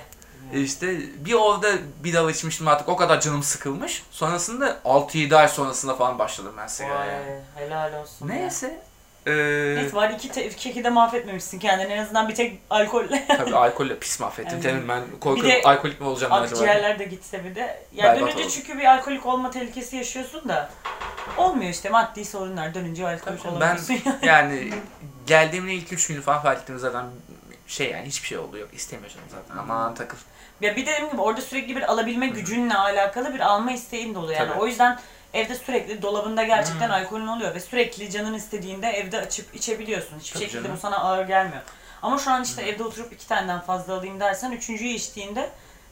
İşte bir orada bir dal içmiştim artık o kadar canım sıkılmış. Sonrasında 6-7 ay sonrasında falan başladım ben sigaraya. Vay, helal olsun. ya. Neyse. Ee, Neyse var iki te- keki de mahvetmemişsin kendini. En azından bir tek alkolle. tabii alkolle pis mahvettim. Evet. Temin ben korkuyorum Bir de alkolik mi olacağım ben acaba? Akciğerler de gitse bir de. Ya Berbat dönünce oldu. çünkü bir alkolik olma tehlikesi yaşıyorsun da. Olmuyor işte maddi sorunlar dönünce alkolik Tabii, olamıyorsun. ya. Yani geldiğimde ilk 3 gün falan fark ettim zaten şey yani hiçbir şey oldu yok istemiyorum zaten aman takıl. Ya bir de dediğim gibi orada sürekli bir alabilme gücünle alakalı bir alma isteğin de oluyor yani. Tabii. O yüzden evde sürekli dolabında gerçekten Hmm. alkolün oluyor ve sürekli canın istediğinde evde açıp içebiliyorsun. Hiçbir Tabii şekilde canım. bu sana ağır gelmiyor. Ama şu an işte evde oturup iki taneden fazla alayım dersen üçüncüyü içtiğinde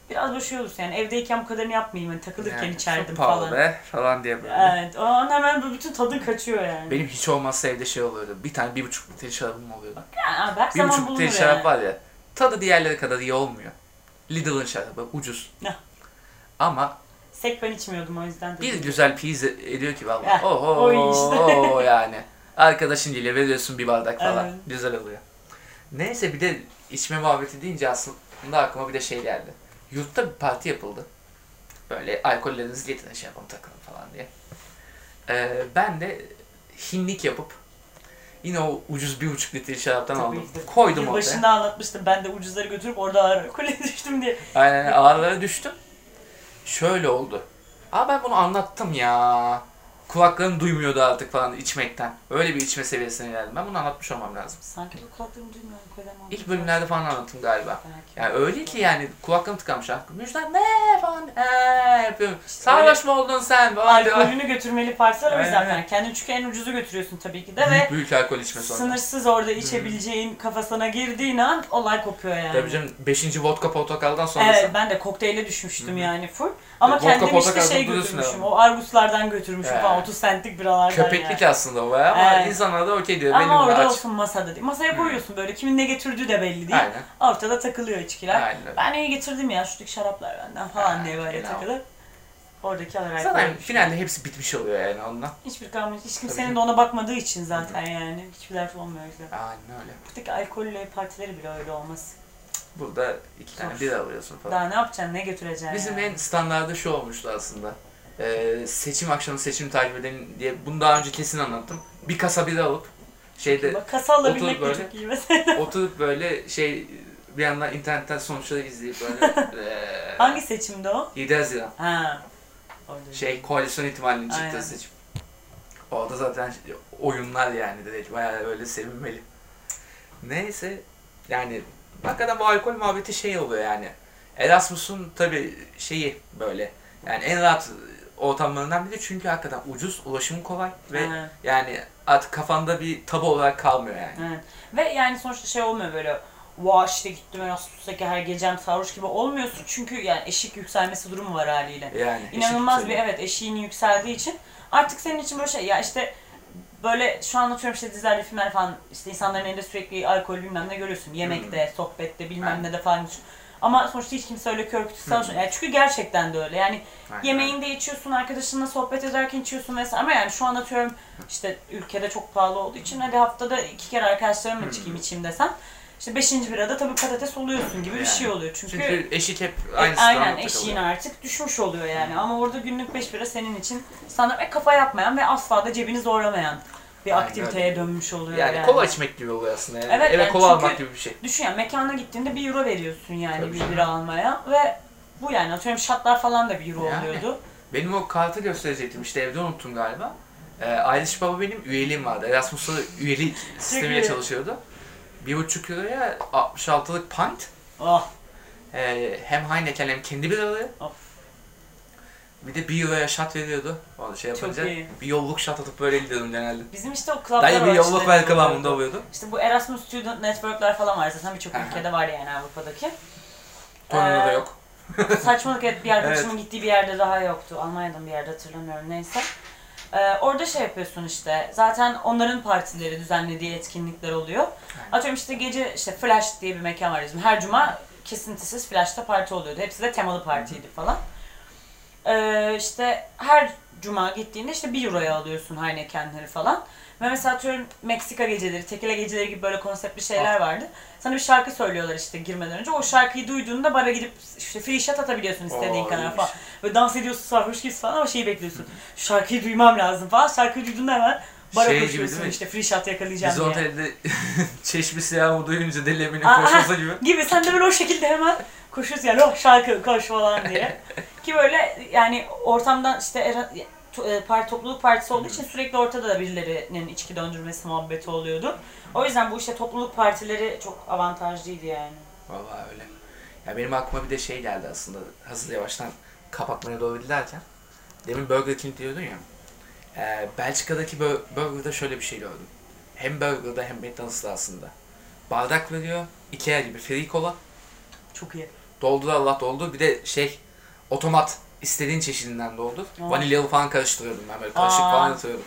biraz boşuyor olursun. Yani evdeyken bu kadarını yapmayayım hani takılırken Yani içerdim pahalı falan. be falan diye böyle. Evet, o an hemen bu bütün tadın kaçıyor yani. Benim hiç olmazsa evde şey oluyordu. Bir tane bir buçuk litre şarabım oluyordu. Yani abi her Bir buçuk litre yani. şarap var ya. Tadı diğerleri kadar iyi olmuyor. Lidl'ın şarabı ucuz. Ne? Ama Sek ben içmiyordum o yüzden. de bir güzel pizza ediyor ki valla. Heh, Oho o işte. yani. Arkadaşın ile veriyorsun bir bardak falan. Evet. Güzel oluyor. Neyse bir de içme muhabbeti deyince aslında aklıma bir de şey geldi. Yurtta bir parti yapıldı. Böyle alkollerinizi getirin şey yapalım takılın falan diye. Ee, ben de hinlik yapıp yine o ucuz bir buçuk litre şaraptan Tabii aldım. ki. Koydum ortaya. Yılbaşında anlatmıştım ben de ucuzları götürüp orada ağır alkole düştüm diye. Aynen ağırlara düştüm. Şöyle oldu. Aa ben bunu anlattım ya. Kulaklarım duymuyordu artık falan içmekten. Öyle bir içme seviyesine geldim. Ben bunu anlatmış olmam lazım. Sanki bu kulaklarım duymuyor. İlk bölümlerde falan anlattım galiba. Belki. Yani öyle ki yani kulaklarım tıkanmış ha. Müjdat ne falan eee yapıyorum. İşte Sarhoş mu oldun sen falan. Alkolünü götürmeli parça o yüzden Aynen. yani. Kendin çünkü en ucuzu götürüyorsun tabii ki de ve Büyük, büyük alkol içme sonra. sınırsız orada içebileceğin kafasına girdiğin an olay kopuyor yani. Tabii canım 5. vodka portakaldan sonrası. Evet ben de kokteyle düşmüştüm yani full. Ama Vodka kendim işte şey götürmüşüm. ama. O Arguslardan götürmüşüm He. falan 30 centlik biralardan Köpeklik yani. aslında o ya ama Evet. insanlar da okey diyor. Ama Benim orada aç. olsun masada değil. Masaya koyuyorsun böyle kimin ne getirdiği de belli değil. Aynen. Ortada takılıyor içkiler. Aynen. Ben iyi getirdim ya şuradaki şaraplar benden falan Ha, diye böyle genau. takılır. Oradaki alır Zaten finalde hepsi bitmiş oluyor yani ondan. Hiçbir kalmış. Hiç kimsenin Tabii. de ona bakmadığı için zaten yani. Hiçbir dert olmuyor. Aynen öyle. Buradaki alkolle partileri bile öyle olmaz. Burada iki tane Zor. bira alıyorsun falan. Daha ne yapacaksın, ne götüreceksin Bizim yani. en standardı şu olmuştu aslında. Ee, seçim akşamı seçim takip edelim diye bunu daha önce kesin anlattım. Bir kasa bira alıp şeyde Bak kasa alabilmek oturup de böyle- çok iyi mesela. oturup böyle şey bir yandan internetten sonuçları izleyip böyle eee, Hangi seçimde o? 7 Haziran Ha. Orada. şey koalisyon ihtimalinin Aynen. çıktığı seçim. Orada zaten oyunlar yani direkt bayağı öyle sevinmeli. Neyse yani hakikaten bu alkol muhabbeti şey oluyor yani. Erasmus'un tabi şeyi böyle yani en rahat ortamlarından biri çünkü hakikaten ucuz, ulaşımı kolay ve Evet. yani artık kafanda bir tabu olarak kalmıyor yani. Evet. Ve yani sonuçta şey olmuyor böyle vah işte gittim Erasmus'taki her gecem sarhoş gibi olmuyorsun çünkü yani eşik yükselmesi durumu var haliyle. Yani İnanılmaz bir evet eşiğin yükseldiği için artık senin için böyle şey ya işte böyle şu anlatıyorum işte dizilerde filmler falan işte insanların elinde sürekli alkol bilmem ne görüyorsun. Yemekte, sohbette bilmem Aynen. ne de falan. Ama sonuçta hiç kimse öyle kör kütü sarhoş. Yani çünkü gerçekten de öyle. Yani Aynen. Yemeğinde içiyorsun, arkadaşınla sohbet ederken içiyorsun vesaire. Ama yani şu an atıyorum işte ülkede çok pahalı olduğu için hadi haftada iki kere arkadaşlarımla çıkayım içeyim desem. İşte beşinci birada tabii patates oluyorsun gibi bir Yani. şey oluyor. Çünkü, Çünkü eşik hep e, aynı aynen standartta eşiğin kalıyor. artık düşmüş oluyor yani. Ama orada günlük beş bira senin için standart ve kafa yapmayan ve asla da cebini zorlamayan bir Aynen aktiviteye öyle. dönmüş oluyor Yani, yani. kola içmek gibi oluyor aslında yani. Evet, Eve yani çünkü- almak gibi bir şey. Düşün yani mekana gittiğinde bir euro veriyorsun yani Tabii bir canım. bira almaya ve bu yani atıyorum şatlar falan da bir euro Yani. oluyordu. Benim o kartı gösterecektim işte evde unuttum galiba. Ee, Ailish Baba benim üyeliğim vardı. Erasmus'ta üyelik sistemiyle çalışıyordu. Bir buçuk euroya 66'lık pint. Oh. Ee, hem Heineken hem kendi biraları. Of. Bir de bir euroya şat veriyordu. O şey Çok yapınca iyi. bir yolluk şat atıp böyle gidiyordum genelde. Bizim işte o klaplar Dayı bir var yolluk işte. ver kıvamında oluyordu. İşte bu Erasmus Student Network'ler falan var zaten birçok Aha. ülkede var yani Avrupa'daki. Tornado da Ee, yok. Saçmalık evet bir arkadaşımın gittiği bir yerde daha yoktu. Almanya'dan bir yerde hatırlamıyorum neyse. Ee, orada şey yapıyorsun işte zaten onların partileri düzenlediği etkinlikler oluyor. Atıyorum işte gece işte Flash diye bir mekan var bizim. Her cuma kesintisiz Flash'ta parti oluyordu. Hepsi de temalı partiydi falan. Ee, işte her cuma gittiğinde işte 1 euroya alıyorsun Heineken'leri falan. Ve mesela atıyorum Meksika geceleri, tekila geceleri gibi böyle konseptli şeyler vardı. Sana bir şarkı söylüyorlar işte girmeden önce. O şarkıyı duyduğunda bara gidip işte free shot atabiliyorsun istediğin kadar falan. Böyle dans ediyorsun sarhoş gibi falan ama şeyi bekliyorsun. Şu şarkıyı duymam lazım falan. Şarkıyı duyduğunda hemen bara Şey koşuyorsun işte free shot yakalayacağım Biz diye. otelde çeşmi siyahımı duyunca deli Emin'in Aa, koşması gibi. gibi sen de böyle o şekilde hemen koşuyorsun yani oh şarkı koş falan diye. Ki böyle yani ortamdan işte era- e, parti, topluluk partisi olduğu için sürekli ortada da birilerinin içki döndürmesi muhabbeti oluyordu. O yüzden bu işte topluluk partileri çok avantajlıydı yani. Vallahi öyle. Ya benim aklıma bir de şey geldi aslında. Hazır yavaştan kapatmaya doğru giderken. Demin Burger King diyordun ya. Ee, Belçika'daki bur- Burger'da şöyle bir şey gördüm. Hem Burger'da hem McDonald's'da aslında. Bardak veriyor. Ikea gibi free kola. Çok iyi. Doldur Allah doldur. Bir de şey otomat istediğin çeşidinden doldur. Aa. Vanilyalı falan karıştırıyordum ben böyle karışık Aa. falan atıyordum.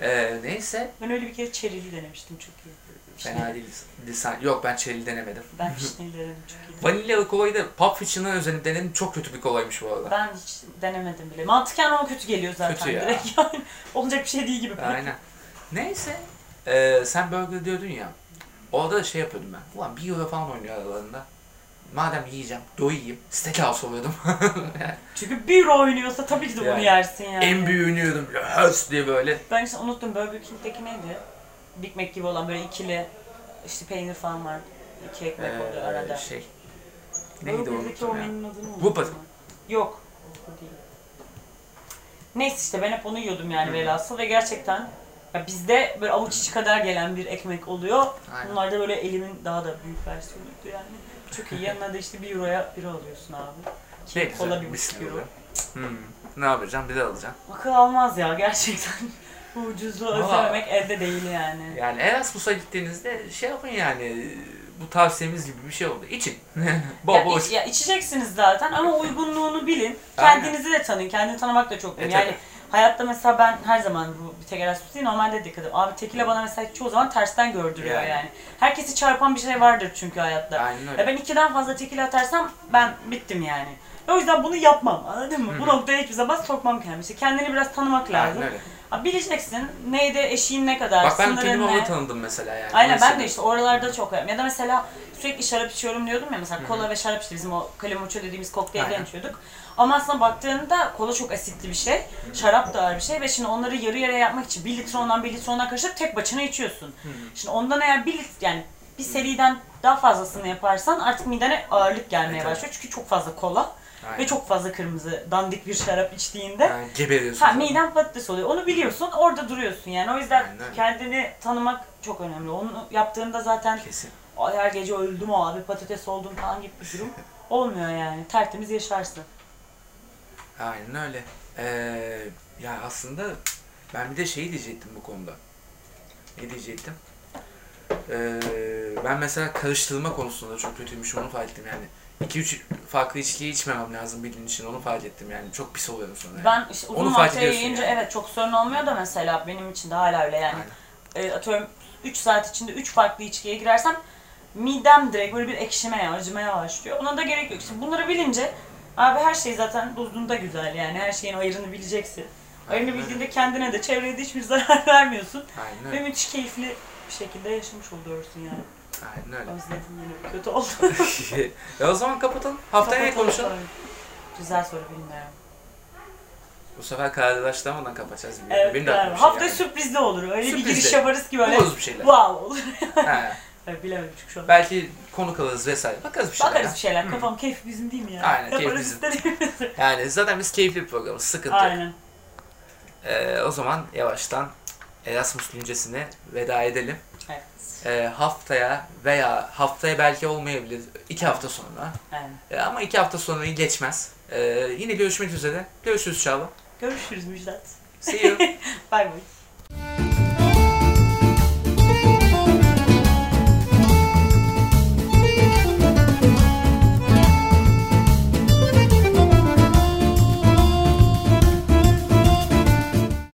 Ee, neyse Ben öyle bir kere çerili denemiştim çok iyi. fena değil. Lisan- Yok ben çerili denemedim. Ben vişneli denedim çok iyi. Vanilyalı kolayı da Pulp Fiction'ın özelinde denedim. Çok kötü bir kolaymış bu arada. Ben hiç denemedim bile. Mantıken ama kötü geliyor zaten Kötü ya. direkt yani. Olacak bir şey değil gibi. Aynen. Neyse. Ee, sen burger diyordun ya. Orada da şey yapıyordum ben. Ulan bir euro falan oynuyor aralarında. Madem yiyeceğim, doyayım. Steakhouse oluyordum. Çünkü bir oynuyorsa tabii ki de bunu Yani. yersin yani. en büyüğünü yiyordum. Böyle höst diye böyle. Ben işte unuttum Burger King'deki neydi? Big Mac gibi olan böyle ikili işte peynir falan var. İki ekmek oluyor Ee, arada. şey. Neydi o menünün adını unuttum. Whopper. ben. Yok. değil. Neyse işte ben hep onu yiyordum yani velhasıl ve gerçekten ya bizde böyle avuç içi kadar gelen bir ekmek oluyor. Aynen. Bunlar da böyle elimin daha da büyük versiyonuydu yani. İyi. Yanına da işte bir euroya bira alıyorsun abi. Ki Ne kola bir buçuk euro. Hmm. Ne yapacağım? Bir de alacağım. Akıl almaz ya gerçekten. Bu ucuzluğu özlememek elde değil yani. Yani Erasmus'a gittiğinizde şey yapın yani. Bu tavsiyemiz gibi bir şey oldu. İçin. bol Ya, bol iç- ya içeceksiniz zaten ama uygunluğunu bilin. Aynen. Kendinizi de tanıyın. Kendini tanımak da çok E, önemli. tabii. Hayatta mesela ben her zaman bu bir tek Erasmus değil normalde dikkat ederim. Abi tekile bana mesela çoğu zaman tersten gördürüyor yani. Yani. Herkesi çarpan bir şey vardır çünkü hayatta. Aynen öyle. Ya ben ikiden fazla tekile atarsam ben bittim yani. O yüzden bunu yapmam anladın mı? Bu noktaya hiçbir zaman sokmam kendimi. İşte kendini biraz tanımak lazım. Aynen öyle. Ha, bileceksin neydi eşiğin ne kadar, Bak ben sınırın kendimi ne. orada tanıdım mesela yani. Aynen ben de işte oralarda çok Ya da mesela sürekli şarap içiyorum diyordum ya mesela kola ve şarap işte bizim o kalemuço dediğimiz kokteylden Aynen. içiyorduk. Ama aslında baktığında kola çok asitli bir şey, şarap da ağır bir şey ve şimdi onları yarı yarıya yapmak için bir litre ondan bir litre ondan karıştırıp tek başına içiyorsun. Şimdi ondan eğer bir litre yani bir seriden daha fazlasını yaparsan artık midene ağırlık gelmeye Evet, başlıyor çünkü çok fazla kola ve çok fazla kırmızı dandik bir şarap içtiğinde Yani geberiyorsun. Ha zaten. miden patates oluyor. Onu biliyorsun, orada duruyorsun yani. O yüzden Aynen kendini tanımak çok önemli. Onu yaptığında zaten Kesin. "Ay, her gece öldüm abi patates oldum falan gibi bir durum olmuyor yani. Tertemiz yaşarsın. Aynen öyle. Ee, ya aslında ben bir de şeyi diyecektim bu konuda. Ne diyecektim? Ee, ben mesela karıştırma konusunda çok kötüymüşüm onu fark ettim yani. 2-3 farklı içkiyi içmemem lazım bildiğin için onu fark ettim yani. Çok pis oluyorum sonra yani. Ben işte uzun Onu fark ediyorsun yiyince yani. evet çok sorun olmuyor da mesela benim için de hala öyle yani. Aynen. E, atıyorum 3 saat içinde 3 farklı içkiye girersem midem direkt böyle bir ekşimeye, acımaya başlıyor. Ona da gerek yok. İşte bunları bilince abi her şey zaten dozunda güzel yani. Her şeyin ayarını bileceksin. Ayarını Aynen bildiğinde kendine de çevreye de hiçbir zarar vermiyorsun. Aynen Ve müthiş keyifli bir şekilde yaşamış oluyorsun yani. Aynen öyle. Özledim yine kötü oldu. e o zaman kapatalım. Haftaya ne konuşalım? Güzel soru bilmiyorum. Bu sefer kararlaştırmadan kapatacağız. Evet, Benim de galiba. bir şey Hafta geldi. sürprizli olur. Öyle bir Sürprizli. giriş yaparız ki böyle Buluruz bir şeyler. wow olur. He. Evet, bilemedim çünkü şu an. Belki konuk alırız vesaire. Bakarız bir şeyler. Bakarız bir şeyler. Kafam keyif bizim değil mi ya? Aynen, keyif Yaparız bizim. istediğimizi. Yani zaten biz keyifli bir programız. Sıkıntı yok. Aynen. Ee, o zaman yavaştan Erasmus güncesine veda edelim. Evet. Ee, haftaya veya haftaya belki olmayabilir. iki hafta sonra. Aynen. Ee, ama iki hafta sonra geçmez. Ee, yine görüşmek üzere. Görüşürüz Çağla. Görüşürüz Müjdat. See you. Bay bay.